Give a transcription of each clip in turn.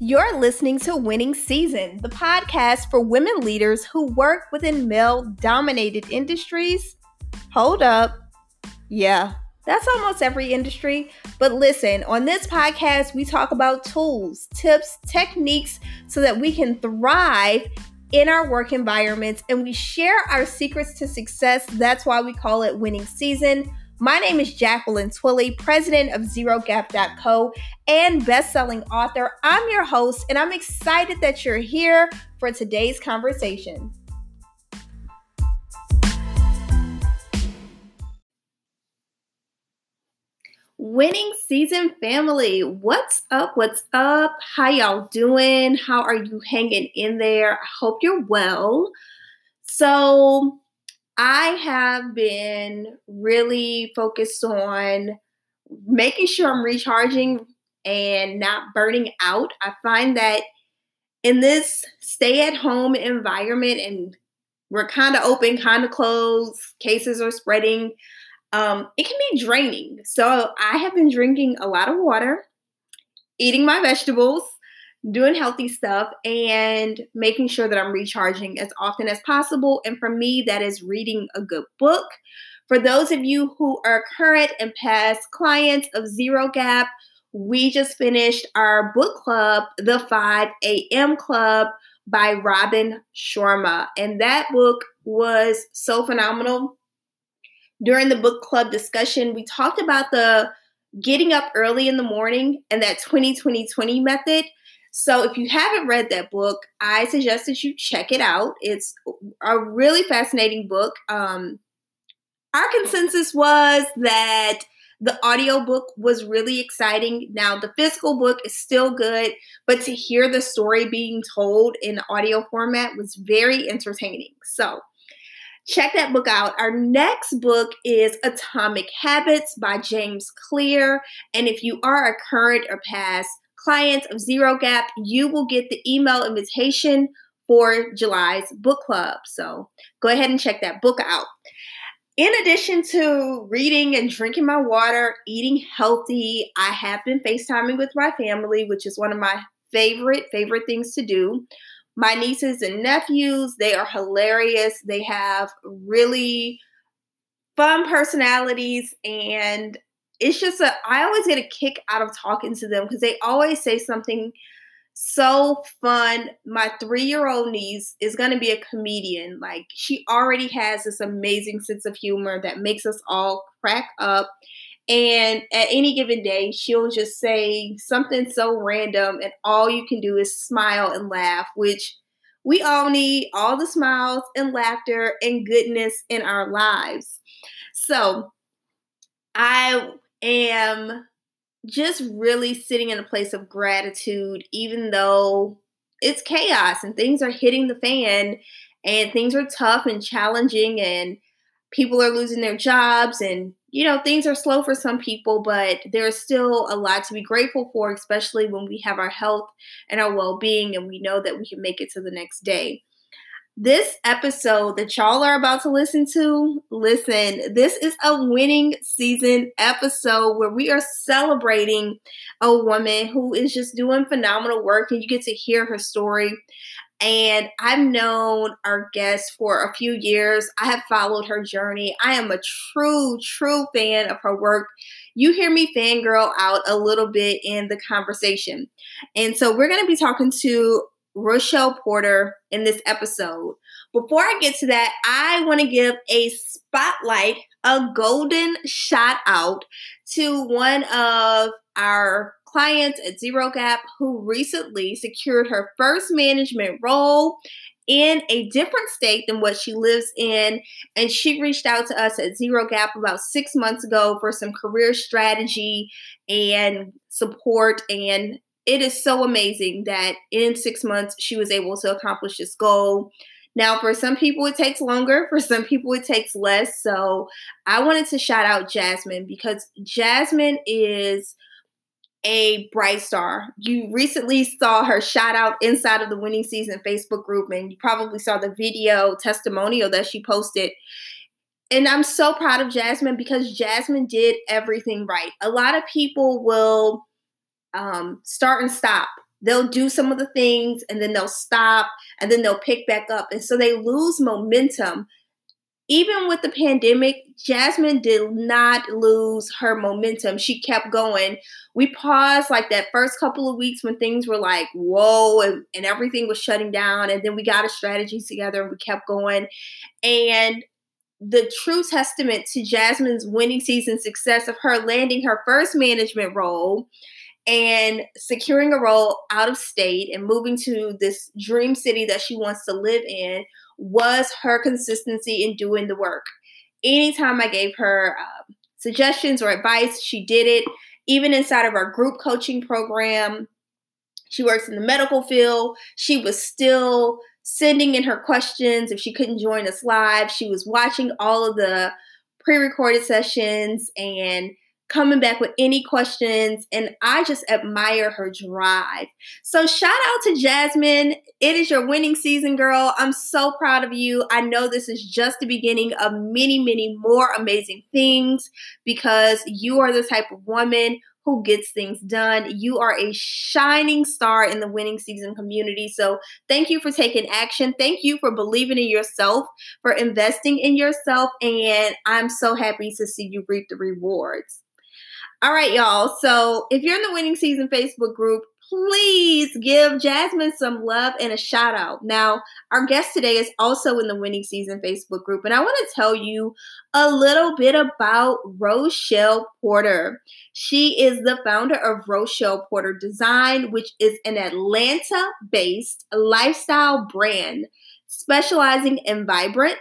You're listening to Winning Season, the podcast for women leaders who work within male dominated industries. Hold up. Yeah, that's almost every industry. But listen, on this podcast, we talk about tools, tips, techniques so that we can thrive in our work environments and we share our secrets to success. That's why we call it Winning Season. My name is Jacqueline Twillie, president of ZeroGap.co and best-selling author. I'm your host, and I'm excited that you're here for today's conversation. Winning season family, what's up? What's up? How y'all doing? How are you hanging in there? I hope you're well. So, I have been really focused on making sure I'm recharging and not burning out. I find that in this stay at home environment and we're kind of open, kind of closed, cases are spreading, um, it can be draining. So I have been drinking a lot of water, eating my vegetables, doing healthy stuff and making sure that I'm recharging as often as possible. And for me, that is reading a good book. For those of you who are current and past clients of Zero Gap, we just finished our book club, The 5 a.m. Club by Robin Sharma. And that book was so phenomenal. During the book club discussion, we talked about the getting up early in the morning and that 20 20 20 method so if you haven't read that book, I suggest that you check it out. It's a really fascinating book. Um, our consensus was that the audiobook was really exciting. Now, the physical book is still good, but to hear the story being told in audio format was very entertaining. So, check that book out. Our next book is Atomic Habits by James Clear. And if you are a current or past clients of Zero Gap, you will get the email invitation for July's book club. So go ahead and check that book out. In addition to reading and drinking my water, eating healthy, I have been FaceTiming with my family, which is one of my favorite, favorite things to do. My nieces and nephews, they are hilarious. They have really fun personalities and it's just a I always get a kick out of talking to them because they always say something so fun. My three year old niece is going to be a comedian. Like, she already has this amazing sense of humor that makes us all crack up. And at any given day, she'll just say something so random, and all you can do is smile and laugh, which we all need all the smiles and laughter and goodness in our lives. So, I am just really sitting in a place of gratitude, even though it's chaos and things are hitting the fan and things are tough and challenging and people are losing their jobs and you know things are slow for some people but there's still a lot to be grateful for especially when we have our health and our well-being and we know that we can make it to the next day this episode that y'all are about to listen to, listen, this is a winning season episode where we are celebrating a woman who is just doing phenomenal work and you get to hear her story. And I've known our guest for a few years. I have followed her journey. I am a true, true fan of her work. You hear me fangirl out a little bit in the conversation. And so we're going to be talking to Rochelle Porter in this episode. Before I get to that, I want to give a spotlight, a golden shout out to one of our clients at Zero Gap who recently secured her first management role in a different state than what she lives in. And she reached out to us at Zero Gap about six months ago for some career strategy and support and it is so amazing that in six months she was able to accomplish this goal. Now, for some people, it takes longer. For some people, it takes less. So, I wanted to shout out Jasmine because Jasmine is a bright star. You recently saw her shout out inside of the winning season Facebook group, and you probably saw the video testimonial that she posted. And I'm so proud of Jasmine because Jasmine did everything right. A lot of people will um, start and stop they'll do some of the things and then they'll stop and then they'll pick back up. And so they lose momentum. Even with the pandemic, Jasmine did not lose her momentum. She kept going. We paused like that first couple of weeks when things were like, whoa, and, and everything was shutting down. And then we got a strategy together and we kept going. And the true testament to Jasmine's winning season success of her landing her first management role and securing a role out of state and moving to this dream city that she wants to live in was her consistency in doing the work. Anytime I gave her uh, suggestions or advice, she did it. Even inside of our group coaching program, she works in the medical field. She was still sending in her questions if she couldn't join us live. She was watching all of the pre recorded sessions and coming back with any questions. And I just admire her drive. So, shout out to Jasmine. It is your winning season, girl. I'm so proud of you. I know this is just the beginning of many, many more amazing things because you are the type of woman who gets things done. You are a shining star in the winning season community. So, thank you for taking action. Thank you for believing in yourself, for investing in yourself. And I'm so happy to see you reap the rewards. All right, y'all. So if you're in the winning season Facebook group, please give Jasmine some love and a shout out. Now, our guest today is also in the winning season Facebook group, and I want to tell you a little bit about Rochelle Porter. She is the founder of Rochelle Porter Design, which is an Atlanta based lifestyle brand specializing in vibrant,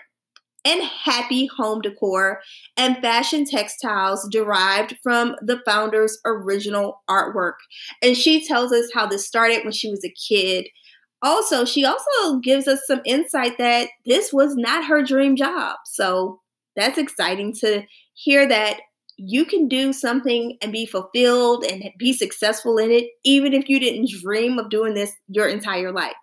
and happy home decor and fashion textiles derived from the founder's original artwork. And she tells us how this started when she was a kid. Also, she also gives us some insight that this was not her dream job. So that's exciting to hear that you can do something and be fulfilled and be successful in it, even if you didn't dream of doing this your entire life.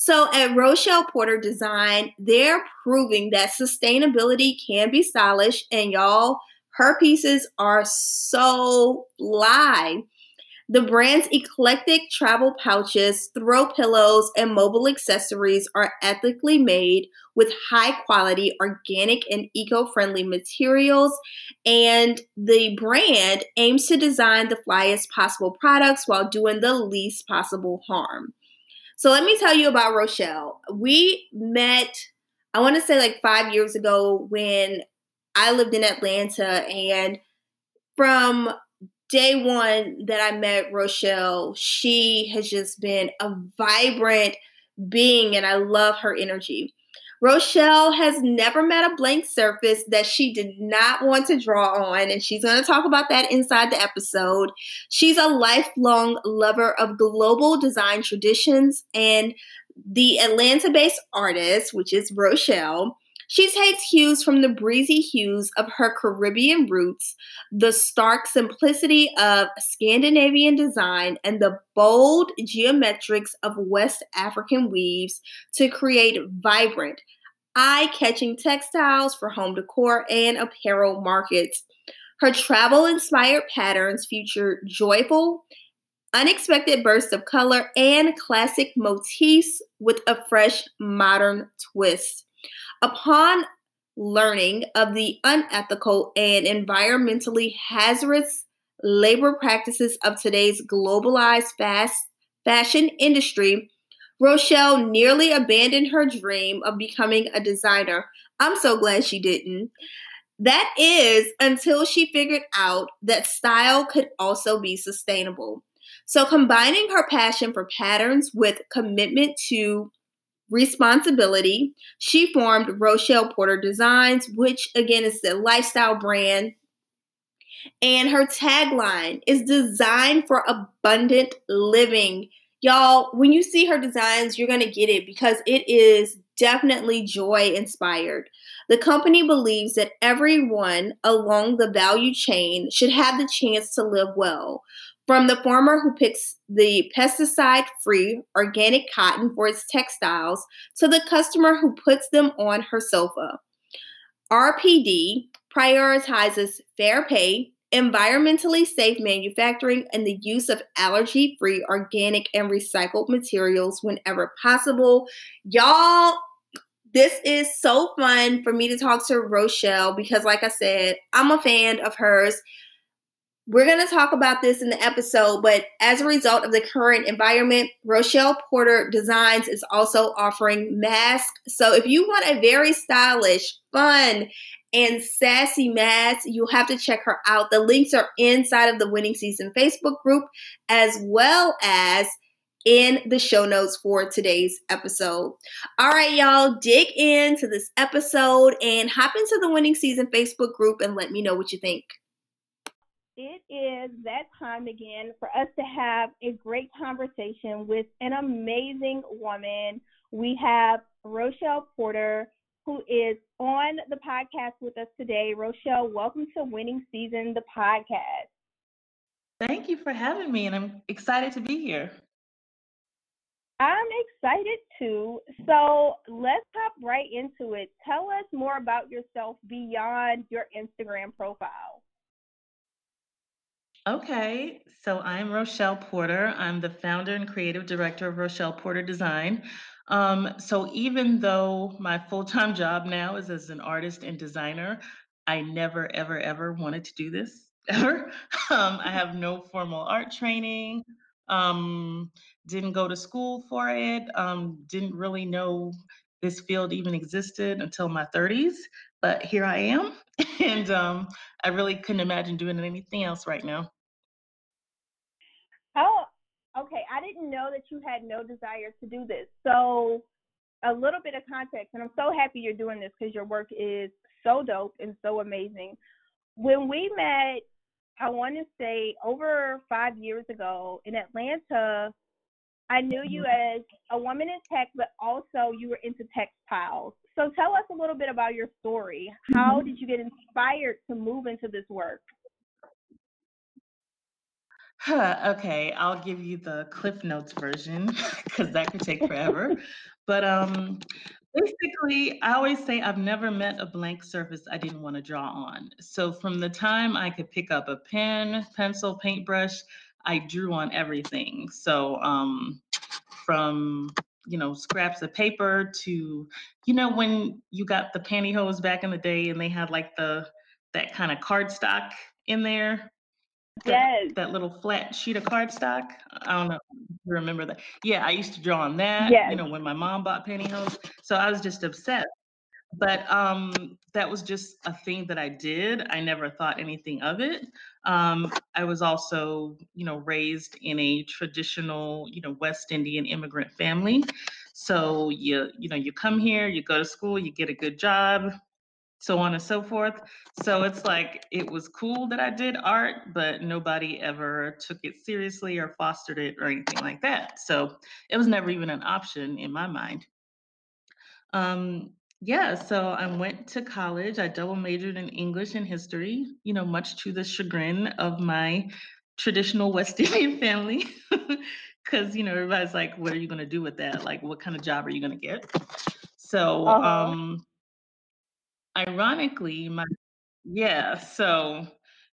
So at Rochelle Porter Design, they're proving that sustainability can be stylish, and y'all, her pieces are so fly. The brand's eclectic travel pouches, throw pillows, and mobile accessories are ethically made with high quality, organic, and eco friendly materials. And the brand aims to design the flyest possible products while doing the least possible harm. So let me tell you about Rochelle. We met, I want to say like five years ago when I lived in Atlanta. And from day one that I met Rochelle, she has just been a vibrant being, and I love her energy. Rochelle has never met a blank surface that she did not want to draw on, and she's going to talk about that inside the episode. She's a lifelong lover of global design traditions, and the Atlanta based artist, which is Rochelle, she takes hues from the breezy hues of her Caribbean roots, the stark simplicity of Scandinavian design, and the bold geometrics of West African weaves to create vibrant, eye catching textiles for home decor and apparel markets. Her travel inspired patterns feature joyful, unexpected bursts of color and classic motifs with a fresh modern twist. Upon learning of the unethical and environmentally hazardous labor practices of today's globalized fast fashion industry, Rochelle nearly abandoned her dream of becoming a designer. I'm so glad she didn't. That is until she figured out that style could also be sustainable. So, combining her passion for patterns with commitment to responsibility, she formed Rochelle Porter Designs, which again is the lifestyle brand. And her tagline is designed for abundant living. Y'all, when you see her designs, you're going to get it because it is definitely joy inspired. The company believes that everyone along the value chain should have the chance to live well, from the farmer who picks the pesticide free organic cotton for its textiles to the customer who puts them on her sofa. RPD prioritizes fair pay, environmentally safe manufacturing, and the use of allergy free, organic, and recycled materials whenever possible. Y'all, this is so fun for me to talk to Rochelle because, like I said, I'm a fan of hers. We're going to talk about this in the episode, but as a result of the current environment, Rochelle Porter Designs is also offering masks. So if you want a very stylish, fun, and sassy mask, you'll have to check her out. The links are inside of the Winning Season Facebook group as well as in the show notes for today's episode. All right, y'all, dig into this episode and hop into the Winning Season Facebook group and let me know what you think. It is that time again for us to have a great conversation with an amazing woman. We have Rochelle Porter, who is on the podcast with us today. Rochelle, welcome to Winning Season, the podcast. Thank you for having me, and I'm excited to be here. I'm excited too. So let's hop right into it. Tell us more about yourself beyond your Instagram profile. Okay, so I'm Rochelle Porter. I'm the founder and creative director of Rochelle Porter Design. Um, so even though my full-time job now is as an artist and designer, I never, ever, ever wanted to do this ever. Um, I have no formal art training. Um, didn't go to school for it. Um, didn't really know this field even existed until my 30s. But here I am, and um, I really couldn't imagine doing anything else right now. Oh, okay. I didn't know that you had no desire to do this. So, a little bit of context, and I'm so happy you're doing this because your work is so dope and so amazing. When we met, I want to say over five years ago in Atlanta, I knew you mm-hmm. as a woman in tech, but also you were into textiles. So tell us a little bit about your story. How mm-hmm. did you get inspired to move into this work? Huh, okay, I'll give you the Cliff Notes version because that could take forever. but um, basically, I always say I've never met a blank surface I didn't want to draw on. So from the time I could pick up a pen, pencil, paintbrush, I drew on everything. So um, from you know scraps of paper to you know when you got the pantyhose back in the day and they had like the that kind of cardstock in there yes. That little flat sheet of cardstock. I don't know if you remember that. Yeah, I used to draw on that, yes. you know, when my mom bought pantyhose. So I was just obsessed. But um, that was just a thing that I did. I never thought anything of it. Um, I was also, you know, raised in a traditional, you know, West Indian immigrant family. So you, you know, you come here, you go to school, you get a good job, so on and so forth. So it's like it was cool that I did art, but nobody ever took it seriously or fostered it or anything like that. So it was never even an option in my mind. Um, yeah, so I went to college. I double majored in English and history, you know, much to the chagrin of my traditional West Indian family. Because, you know, everybody's like, what are you going to do with that? Like, what kind of job are you going to get? So, uh-huh. um, ironically, my yeah, so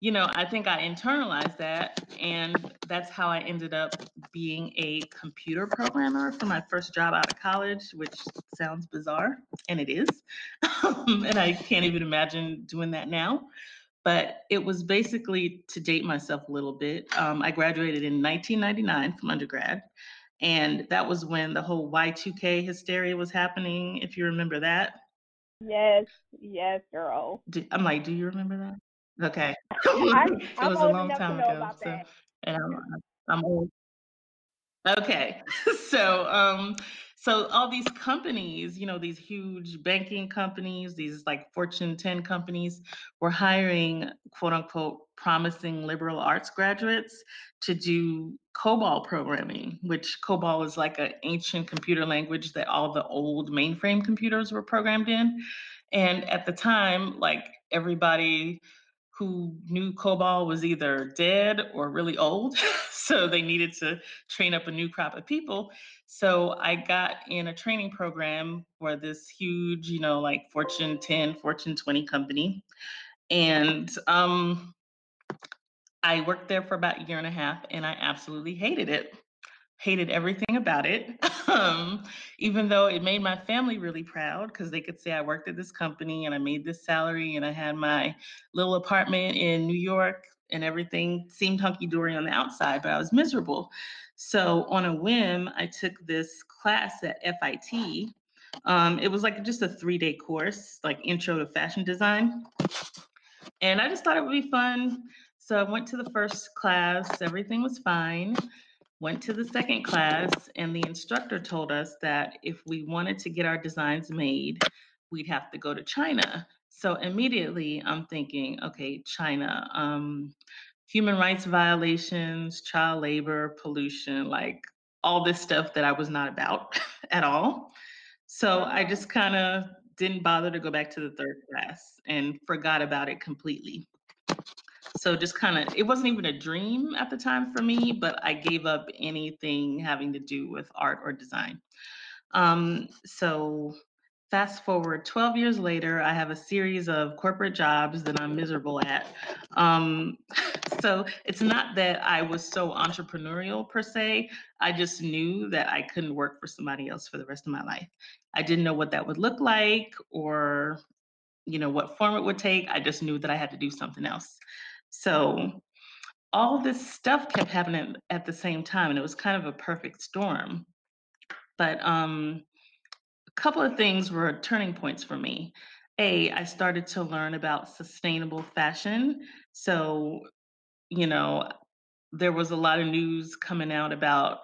you know, I think I internalized that, and that's how I ended up being a computer programmer for my first job out of college, which sounds bizarre, and it is. and I can't even imagine doing that now. But it was basically to date myself a little bit. Um, I graduated in 1999 from undergrad, and that was when the whole Y2K hysteria was happening, if you remember that. Yes, yes, girl. I'm like, do you remember that? Okay. I'm, it was a long time ago. So, and I'm, I'm old. Okay. so, um, so all these companies, you know, these huge banking companies, these like Fortune 10 companies were hiring quote unquote promising liberal arts graduates to do COBOL programming, which COBOL is like an ancient computer language that all the old mainframe computers were programmed in. And at the time, like everybody who knew COBOL was either dead or really old. so they needed to train up a new crop of people. So I got in a training program for this huge, you know, like Fortune 10, Fortune 20 company. And um, I worked there for about a year and a half, and I absolutely hated it. Hated everything about it. Um, even though it made my family really proud because they could say I worked at this company and I made this salary and I had my little apartment in New York and everything seemed hunky dory on the outside, but I was miserable. So, on a whim, I took this class at FIT. Um, it was like just a three day course, like intro to fashion design. And I just thought it would be fun. So I went to the first class, everything was fine. Went to the second class, and the instructor told us that if we wanted to get our designs made, we'd have to go to China. So immediately I'm thinking, okay, China, um, human rights violations, child labor, pollution, like all this stuff that I was not about at all. So I just kind of didn't bother to go back to the third class and forgot about it completely. So just kind of, it wasn't even a dream at the time for me, but I gave up anything having to do with art or design. Um, so fast forward 12 years later, I have a series of corporate jobs that I'm miserable at. Um, so it's not that I was so entrepreneurial per se. I just knew that I couldn't work for somebody else for the rest of my life. I didn't know what that would look like or you know what form it would take. I just knew that I had to do something else. So all this stuff kept happening at the same time, and it was kind of a perfect storm. But um, a couple of things were turning points for me. A, I started to learn about sustainable fashion. So, you know, there was a lot of news coming out about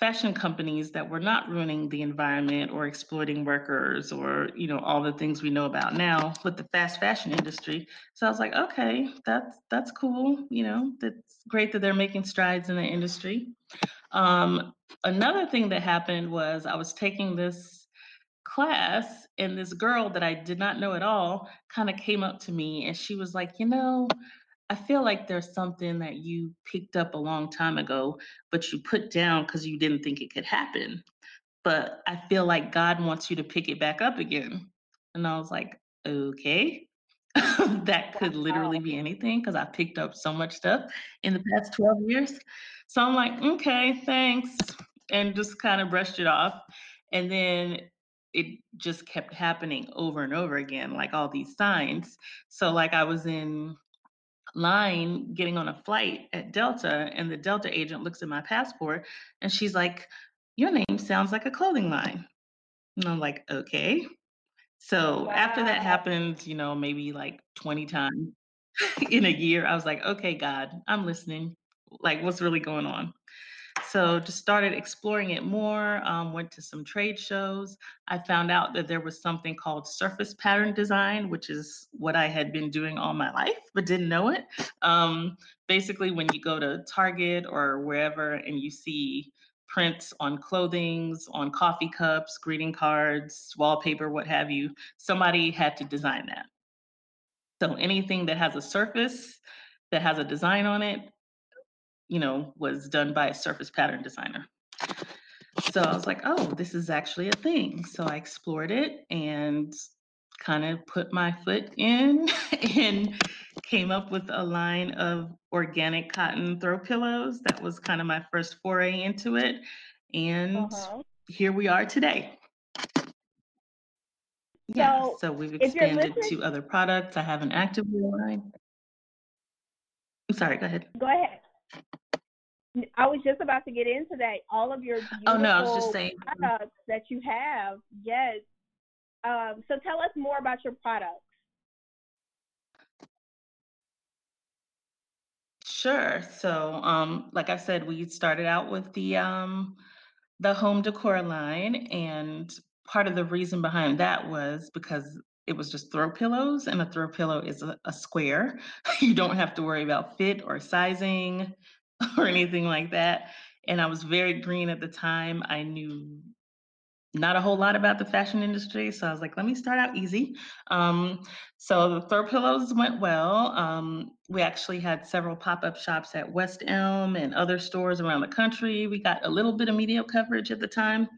fashion companies that were not ruining the environment or exploiting workers or you know all the things we know about now with the fast fashion industry. So i was like okay that's that's cool you know that's great that they're making strides in the industry. Um, another thing that happened was i was taking this class and this girl that i did not know at all kind of came up to me and she was like you know I feel like there's something that you picked up a long time ago, but you put down because you didn't think it could happen. But I feel like God wants you to pick it back up again. And I was like, okay. that could literally be anything because I picked up so much stuff in the past 12 years. So I'm like, okay, thanks. And just kind of brushed it off. And then it just kept happening over and over again, like all these signs. So, like, I was in line getting on a flight at Delta, and the Delta agent looks at my passport and she's like, Your name sounds like a clothing line. And I'm like, Okay. So wow. after that happened, you know, maybe like 20 times in a year, I was like, Okay, God, I'm listening. Like, what's really going on? So just started exploring it more, um, went to some trade shows. I found out that there was something called surface pattern design, which is what I had been doing all my life, but didn't know it. Um, basically, when you go to Target or wherever and you see prints on clothings, on coffee cups, greeting cards, wallpaper, what have you, somebody had to design that. So anything that has a surface that has a design on it, you know, was done by a surface pattern designer. So I was like, oh, this is actually a thing. So I explored it and kind of put my foot in and came up with a line of organic cotton throw pillows. That was kind of my first foray into it. And uh-huh. here we are today. Yeah, so, so we've expanded to other products. I have an active line. I'm sorry, go ahead. Go ahead. I was just about to get into that. All of your oh no, I was just saying products that you have. Yes. Um, so tell us more about your products. Sure. So, um, like I said, we started out with the um, the home decor line, and part of the reason behind that was because it was just throw pillows, and a throw pillow is a, a square. you don't have to worry about fit or sizing or anything like that. And I was very green at the time. I knew not a whole lot about the fashion industry. So I was like, let me start out easy. Um, so the throw pillows went well. Um, we actually had several pop up shops at West Elm and other stores around the country. We got a little bit of media coverage at the time,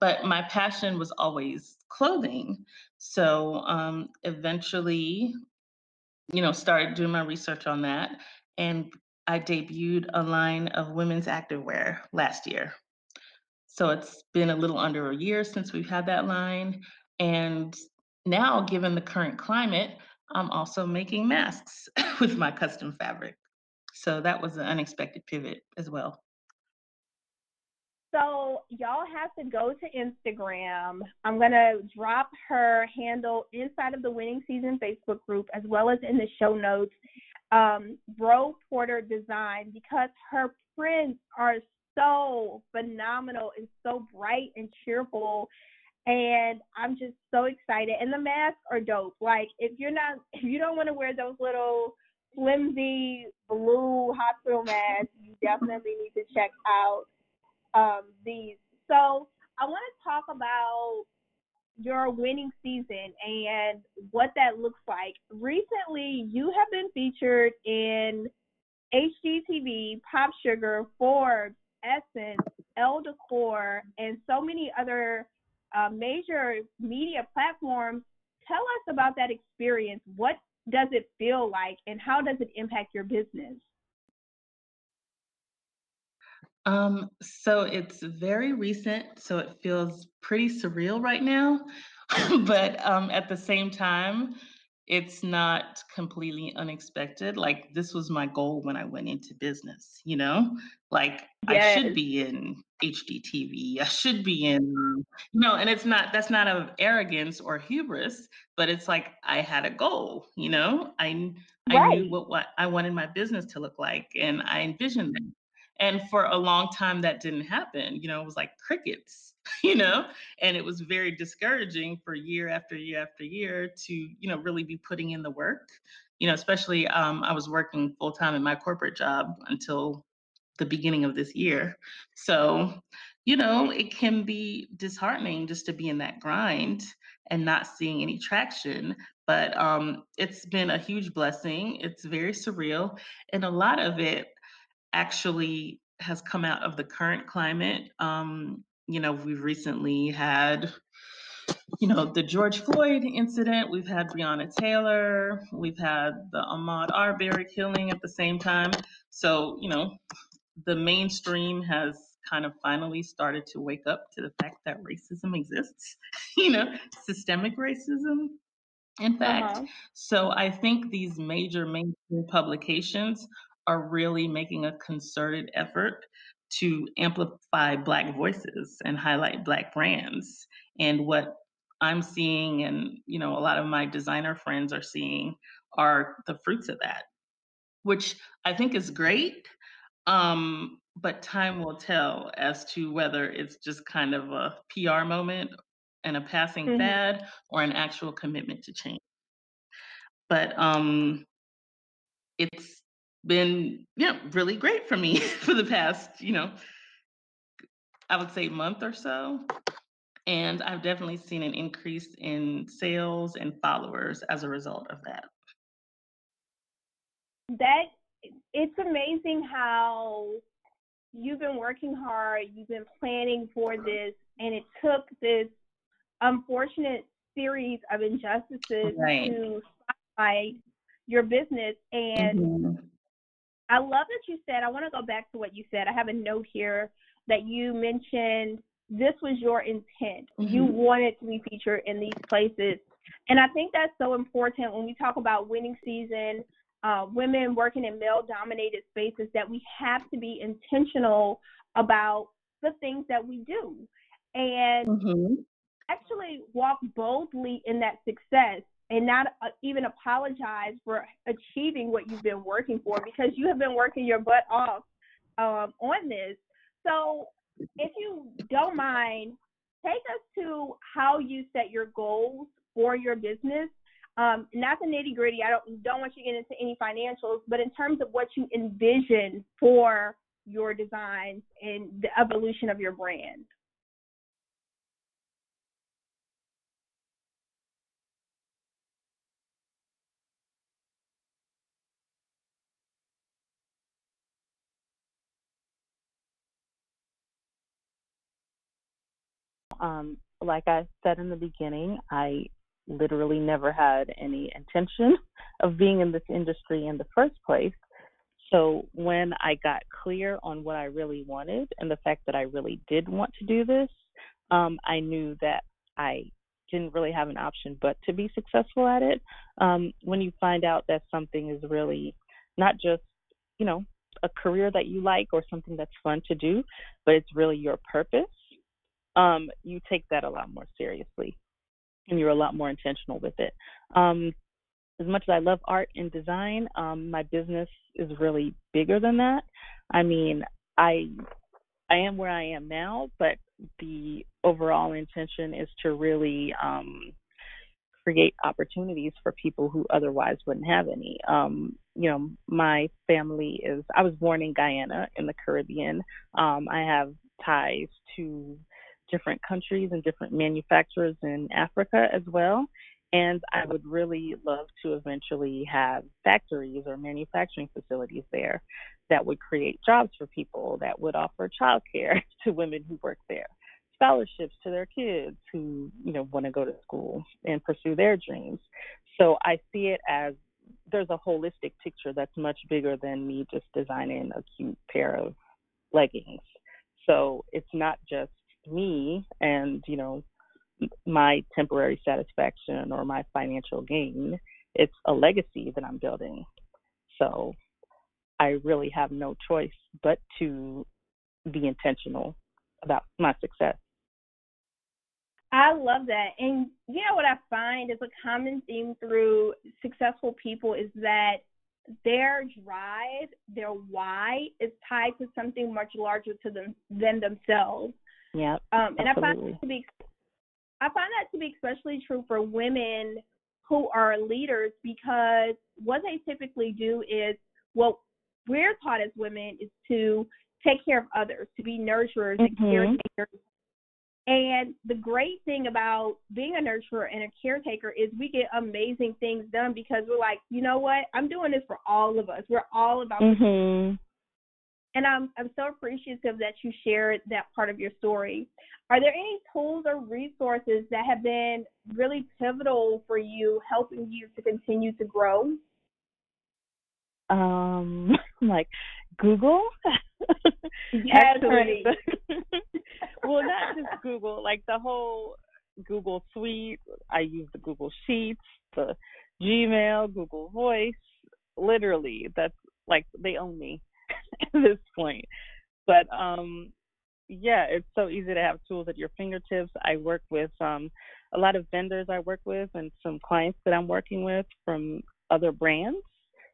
but my passion was always clothing. So um, eventually, you know, started doing my research on that and I debuted a line of women's activewear last year. So it's been a little under a year since we've had that line. And now, given the current climate, I'm also making masks with my custom fabric. So that was an unexpected pivot as well. So y'all have to go to Instagram. I'm gonna drop her handle inside of the Winning Season Facebook group as well as in the show notes. Um, Bro Porter Design because her prints are so phenomenal and so bright and cheerful. And I'm just so excited. And the masks are dope. Like if you're not if you don't want to wear those little flimsy blue hospital masks, you definitely need to check out um, these. So I want to talk about your winning season and what that looks like. Recently, you have been featured in HGTV, Pop Sugar, Forbes, Essence, Elle Decor, and so many other uh, major media platforms. Tell us about that experience. What does it feel like, and how does it impact your business? Um, so it's very recent, so it feels pretty surreal right now. but um, at the same time, it's not completely unexpected. Like this was my goal when I went into business, you know? Like yes. I should be in HGTV. I should be in you know, and it's not that's not of arrogance or hubris, but it's like I had a goal, you know? I I right. knew what, what I wanted my business to look like and I envisioned it. And for a long time, that didn't happen. You know, it was like crickets, you know, and it was very discouraging for year after year after year to, you know, really be putting in the work. You know, especially um, I was working full time in my corporate job until the beginning of this year. So, you know, it can be disheartening just to be in that grind and not seeing any traction. But um, it's been a huge blessing. It's very surreal. And a lot of it actually has come out of the current climate. Um, you know, we've recently had, you know, the George Floyd incident. We've had Breonna Taylor. We've had the Ahmaud Arbery killing at the same time. So, you know, the mainstream has kind of finally started to wake up to the fact that racism exists, you know, systemic racism, in fact. Uh-huh. So I think these major mainstream publications are really making a concerted effort to amplify Black voices and highlight Black brands. And what I'm seeing, and you know, a lot of my designer friends are seeing, are the fruits of that, which I think is great. Um, but time will tell as to whether it's just kind of a PR moment and a passing mm-hmm. fad or an actual commitment to change. But um, it's been know really great for me for the past you know i would say month or so and i've definitely seen an increase in sales and followers as a result of that. That it's amazing how you've been working hard you've been planning for this and it took this unfortunate series of injustices right. to spotlight your business and mm-hmm I love that you said, I want to go back to what you said. I have a note here that you mentioned this was your intent. Mm-hmm. You wanted to be featured in these places. And I think that's so important when we talk about winning season, uh, women working in male dominated spaces, that we have to be intentional about the things that we do and mm-hmm. actually walk boldly in that success and not uh, even apologize for achieving what you've been working for because you have been working your butt off um, on this. So, if you don't mind, take us to how you set your goals for your business. Um, not the nitty gritty. I don't don't want you to get into any financials, but in terms of what you envision for your designs and the evolution of your brand. Um, like I said in the beginning, I literally never had any intention of being in this industry in the first place. So when I got clear on what I really wanted and the fact that I really did want to do this, um, I knew that I didn't really have an option but to be successful at it. Um, when you find out that something is really not just, you know, a career that you like or something that's fun to do, but it's really your purpose, um, you take that a lot more seriously and you're a lot more intentional with it. Um, as much as I love art and design, um, my business is really bigger than that. I mean, I I am where I am now, but the overall intention is to really um, create opportunities for people who otherwise wouldn't have any. Um, you know, my family is, I was born in Guyana in the Caribbean. Um, I have ties to different countries and different manufacturers in Africa as well. And I would really love to eventually have factories or manufacturing facilities there that would create jobs for people, that would offer childcare to women who work there, scholarships to their kids who, you know, want to go to school and pursue their dreams. So I see it as there's a holistic picture that's much bigger than me just designing a cute pair of leggings. So it's not just me and, you know, my temporary satisfaction or my financial gain. It's a legacy that I'm building. So I really have no choice but to be intentional about my success. I love that. And you know what I find is a common theme through successful people is that their drive, their why is tied to something much larger to them than themselves. Yeah. Um, and absolutely. I find that to be I find that to be especially true for women who are leaders because what they typically do is what we're taught as women is to take care of others, to be nurturers mm-hmm. and caretakers. And the great thing about being a nurturer and a caretaker is we get amazing things done because we're like, you know what? I'm doing this for all of us. We're all about mm-hmm and I'm I'm so appreciative that you shared that part of your story. Are there any tools or resources that have been really pivotal for you, helping you to continue to grow? Um, like Google. yes, Actually, well, not just Google, like the whole Google Suite. I use the Google Sheets, the Gmail, Google Voice. Literally, that's like they own me at this point. But um yeah, it's so easy to have tools at your fingertips. I work with um a lot of vendors I work with and some clients that I'm working with from other brands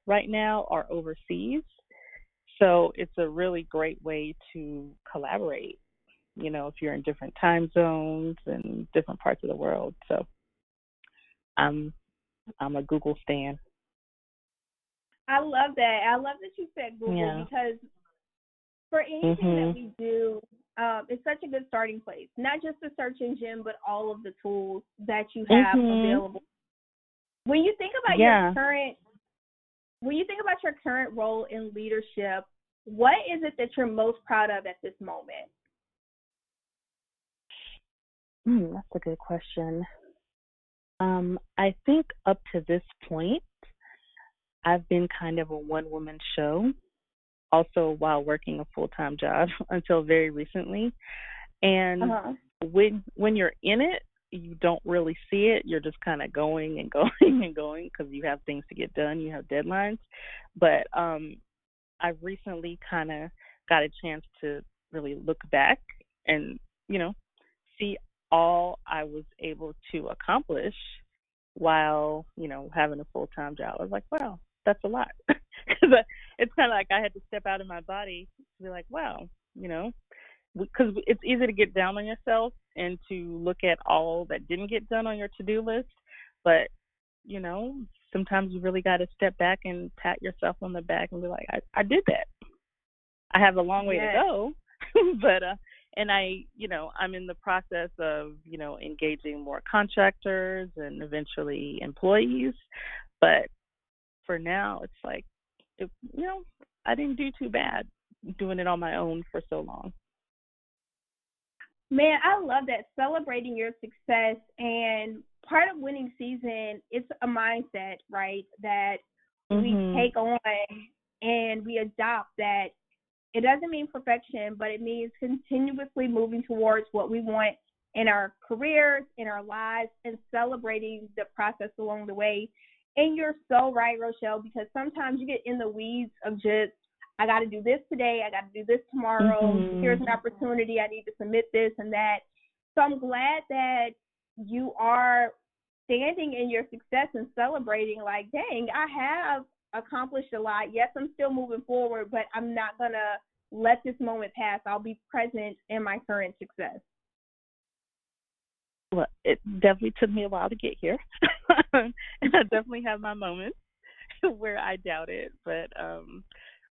right now are overseas. So it's a really great way to collaborate, you know, if you're in different time zones and different parts of the world. So I'm I'm a Google stan. I love that. I love that you said Google yeah. because for anything mm-hmm. that we do, um, it's such a good starting place. Not just the search engine, but all of the tools that you have mm-hmm. available. When you think about yeah. your current, when you think about your current role in leadership, what is it that you're most proud of at this moment? Hmm, that's a good question. Um, I think up to this point, I've been kind of a one woman show, also while working a full time job until very recently. And uh-huh. when when you're in it, you don't really see it. You're just kind of going and going and going because you have things to get done. You have deadlines. But um, I've recently kind of got a chance to really look back and you know see all I was able to accomplish while you know having a full time job. I was like, wow, that's a lot. it's kind of like I had to step out of my body to be like, wow, you know, because it's easy to get down on yourself and to look at all that didn't get done on your to-do list, but you know, sometimes you really got to step back and pat yourself on the back and be like, I, I did that. I have a long way yes. to go, but uh, and I, you know, I'm in the process of, you know, engaging more contractors and eventually employees, but for now, it's like, it, you know, I didn't do too bad doing it on my own for so long. Man, I love that celebrating your success and part of winning season. It's a mindset, right? That mm-hmm. we take on and we adopt that it doesn't mean perfection, but it means continuously moving towards what we want in our careers, in our lives, and celebrating the process along the way. And you're so right, Rochelle, because sometimes you get in the weeds of just, I got to do this today, I got to do this tomorrow, mm-hmm. here's an opportunity, I need to submit this and that. So I'm glad that you are standing in your success and celebrating, like, dang, I have accomplished a lot. Yes, I'm still moving forward, but I'm not going to let this moment pass. I'll be present in my current success. Well, it definitely took me a while to get here. and I definitely have my moments where I doubt it. But um,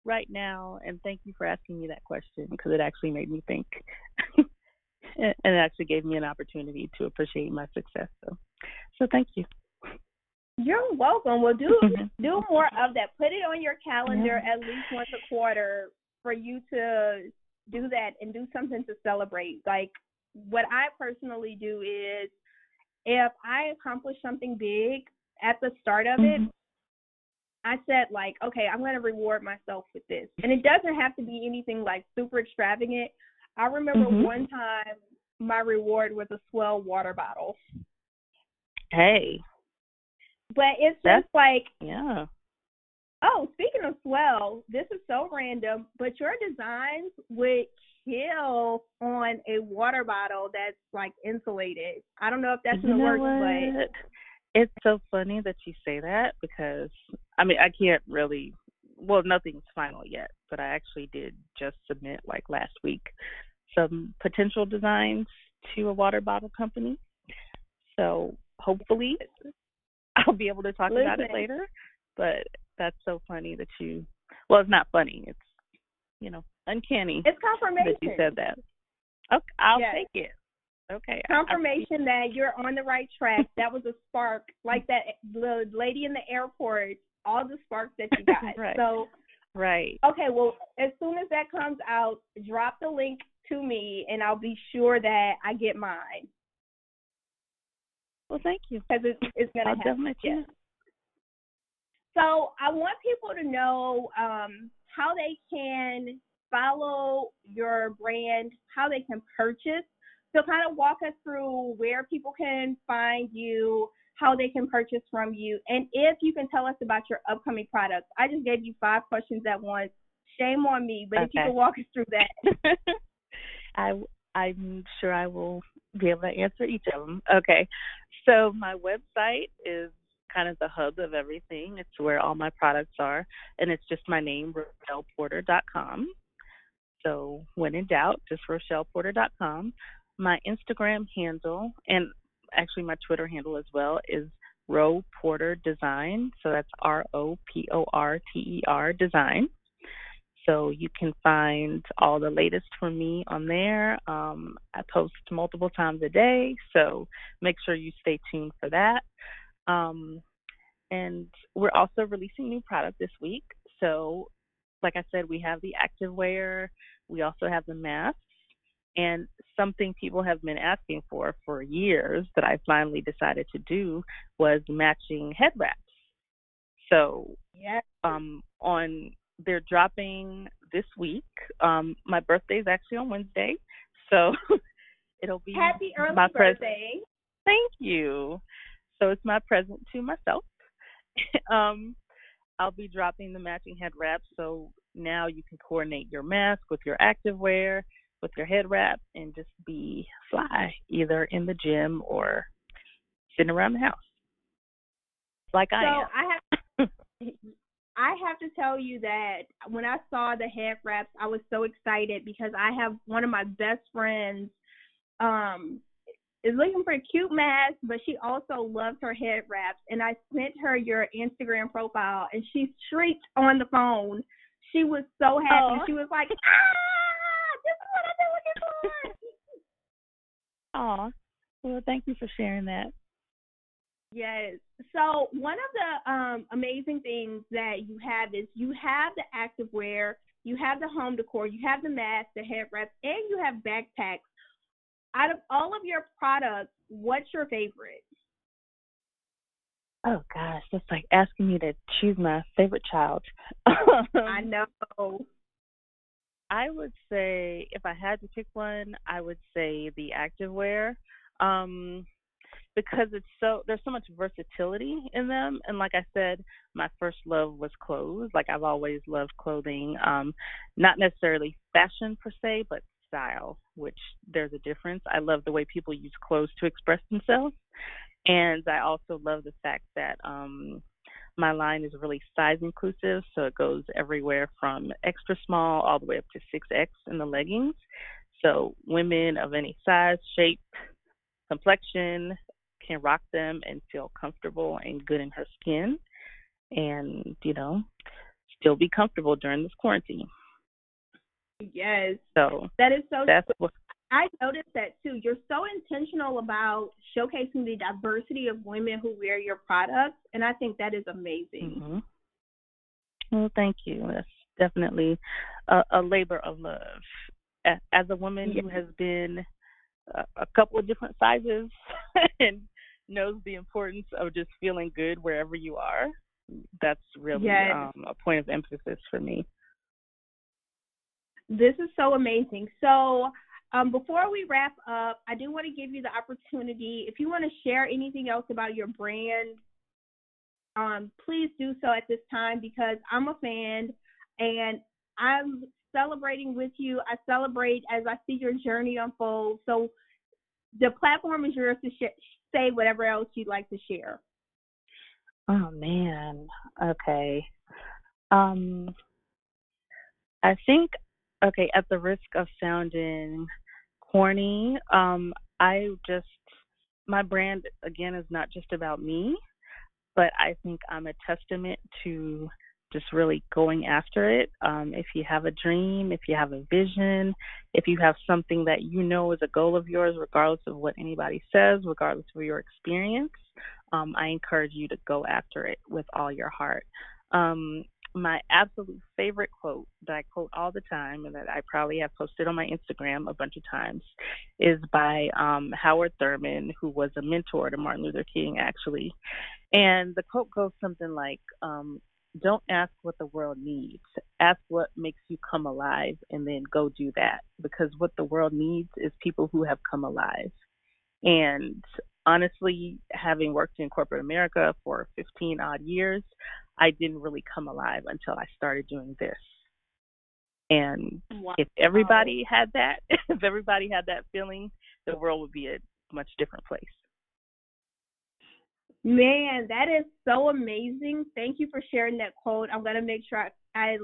right now, and thank you for asking me that question because it actually made me think. and it actually gave me an opportunity to appreciate my success. So, so thank you. You're welcome. Well, do do more of that. Put it on your calendar at least once a quarter for you to do that and do something to celebrate. Like what I personally do is if I accomplish something big at the start of it, mm-hmm. I said like, okay, I'm going to reward myself with this. And it doesn't have to be anything like super extravagant. I remember mm-hmm. one time my reward was a S'well water bottle. Hey. But it's just like yeah. Oh, speaking of S'well, this is so random, but your designs would kill on a water bottle that's like insulated. I don't know if that's in the works, but it's so funny that you say that because I mean I can't really well nothing's final yet, but I actually did just submit like last week some potential designs to a water bottle company. So hopefully I'll be able to talk Listen. about it later. But that's so funny that you well it's not funny, it's you know, uncanny. It's confirmation. That you said that. Okay, I'll yes. take it. Okay. Confirmation I, I, that you're on the right track. That was a spark, like that the lady in the airport. All the sparks that you got. right. So. Right. Okay. Well, as soon as that comes out, drop the link to me, and I'll be sure that I get mine. Well, thank you. Because it's, it's gonna I'll happen. Definitely So I want people to know um, how they can follow your brand, how they can purchase. So, kind of walk us through where people can find you, how they can purchase from you, and if you can tell us about your upcoming products. I just gave you five questions at once. Shame on me, but okay. if you can walk us through that. I I'm sure I will be able to answer each of them. Okay. So my website is kind of the hub of everything. It's where all my products are, and it's just my name, RochellePorter.com. So when in doubt, just RochellePorter.com. My Instagram handle, and actually my Twitter handle as well, is Ro Porter Design. So that's R O P O R T E R Design. So you can find all the latest from me on there. Um, I post multiple times a day, so make sure you stay tuned for that. Um, and we're also releasing new product this week. So, like I said, we have the activewear, we also have the masks, and something people have been asking for for years that I finally decided to do was matching head wraps. So, yeah. um, on they're dropping this week. Um, my birthday is actually on Wednesday, so it'll be happy early my birthday. Present. Thank you. So it's my present to myself. um, I'll be dropping the matching head wrap, so now you can coordinate your mask with your activewear, with your head wrap, and just be fly, either in the gym or sitting around the house, like so I am. I have. I have to tell you that when I saw the head wraps, I was so excited because I have one of my best friends um is looking for a cute mask, but she also loves her head wraps. And I sent her your Instagram profile, and she shrieked on the phone. She was so happy. She was like, "Ah, this is what I've been looking for." Aw, well, thank you for sharing that. Yes. So one of the um, amazing things that you have is you have the activewear, you have the home decor, you have the mask, the head wraps, and you have backpacks. Out of all of your products, what's your favorite? Oh gosh, that's like asking me to choose my favorite child. I know. I would say if I had to pick one, I would say the activewear. Um because it's so there's so much versatility in them and like I said, my first love was clothes. Like I've always loved clothing. Um not necessarily fashion per se, but style, which there's a difference. I love the way people use clothes to express themselves. And I also love the fact that um my line is really size inclusive, so it goes everywhere from extra small all the way up to 6X in the leggings. So women of any size, shape, complexion can rock them and feel comfortable and good in her skin and, you know, still be comfortable during this quarantine. Yes. So that is so that's what I noticed that too. You're so intentional about showcasing the diversity of women who wear your products, and I think that is amazing. Mm-hmm. Well, thank you. That's definitely a, a labor of love. As a woman who has been a, a couple of different sizes and knows the importance of just feeling good wherever you are, that's really yes. um, a point of emphasis for me. This is so amazing. So, um, before we wrap up, I do want to give you the opportunity. If you want to share anything else about your brand, um, please do so at this time because I'm a fan and I'm celebrating with you. I celebrate as I see your journey unfold. So the platform is yours to sh- say whatever else you'd like to share. Oh man. Okay. Um I think okay, at the risk of sounding corny, um, I just my brand again is not just about me, but I think I'm a testament to just really going after it. Um, if you have a dream, if you have a vision, if you have something that you know is a goal of yours, regardless of what anybody says, regardless of your experience, um, I encourage you to go after it with all your heart. Um, my absolute favorite quote that I quote all the time and that I probably have posted on my Instagram a bunch of times is by um, Howard Thurman, who was a mentor to Martin Luther King, actually. And the quote goes something like, um, Don't ask what the world needs, ask what makes you come alive, and then go do that. Because what the world needs is people who have come alive. And honestly, having worked in corporate America for 15 odd years, I didn't really come alive until I started doing this. And wow. if everybody had that, if everybody had that feeling, the world would be a much different place. Man, that is so amazing. Thank you for sharing that quote. I'm going to make sure I, I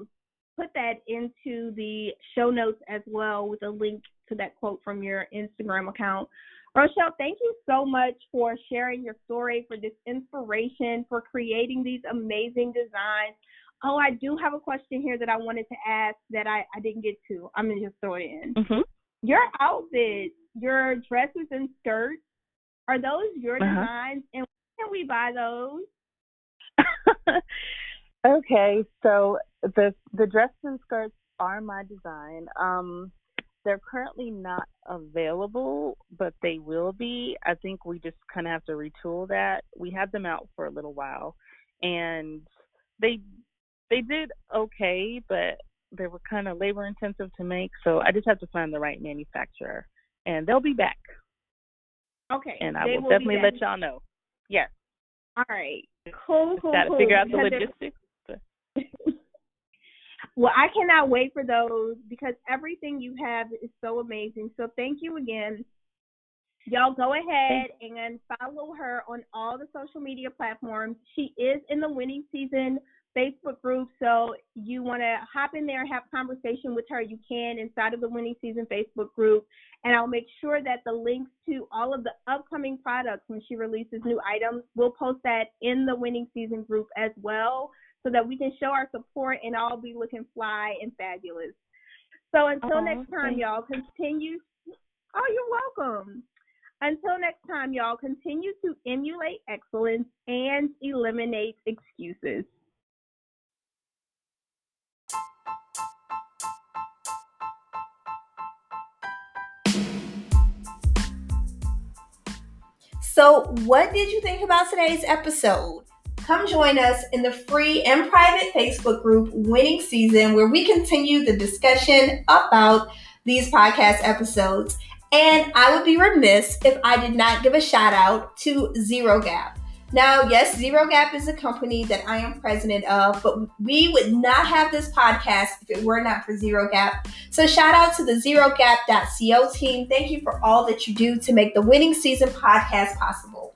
put that into the show notes as well with a link to that quote from your Instagram account. Rochelle, thank you so much for sharing your story, for this inspiration, for creating these amazing designs. Oh, I do have a question here that I wanted to ask that I, I didn't get to. I'm going to just throw it in. Mm-hmm. Your outfits, your dresses and skirts, are those your uh-huh. designs? And when can we buy those? okay, so the the dresses and skirts are my design. Um, they're currently not available, but they will be. I think we just kind of have to retool that. We had them out for a little while, and they they did okay, but they were kind of labor intensive to make. So I just have to find the right manufacturer, and they'll be back. Okay, and I will, will definitely let y'all know. Yes. All right. Cool. Cool. Got to cool. figure out the logistics. Well, I cannot wait for those because everything you have is so amazing. So thank you again. Y'all go ahead and follow her on all the social media platforms. She is in the winning season Facebook group. So you want to hop in there and have conversation with her, you can inside of the winning season Facebook group. And I'll make sure that the links to all of the upcoming products when she releases new items, we'll post that in the winning season group as well so that we can show our support and all be looking fly and fabulous. So until uh-huh. next time, y'all, continue. Oh, you're welcome. Until next time, y'all, continue to emulate excellence and eliminate excuses. So, what did you think about today's episode? Come join us in the free and private Facebook group Winning Season, where we continue the discussion about these podcast episodes. And I would be remiss if I did not give a shout out to Zero Gap. Now, yes, Zero Gap is a company that I am president of, but we would not have this podcast if it were not for Zero Gap. So, shout out to the ZeroGap.co team. Thank you for all that you do to make the winning season podcast possible.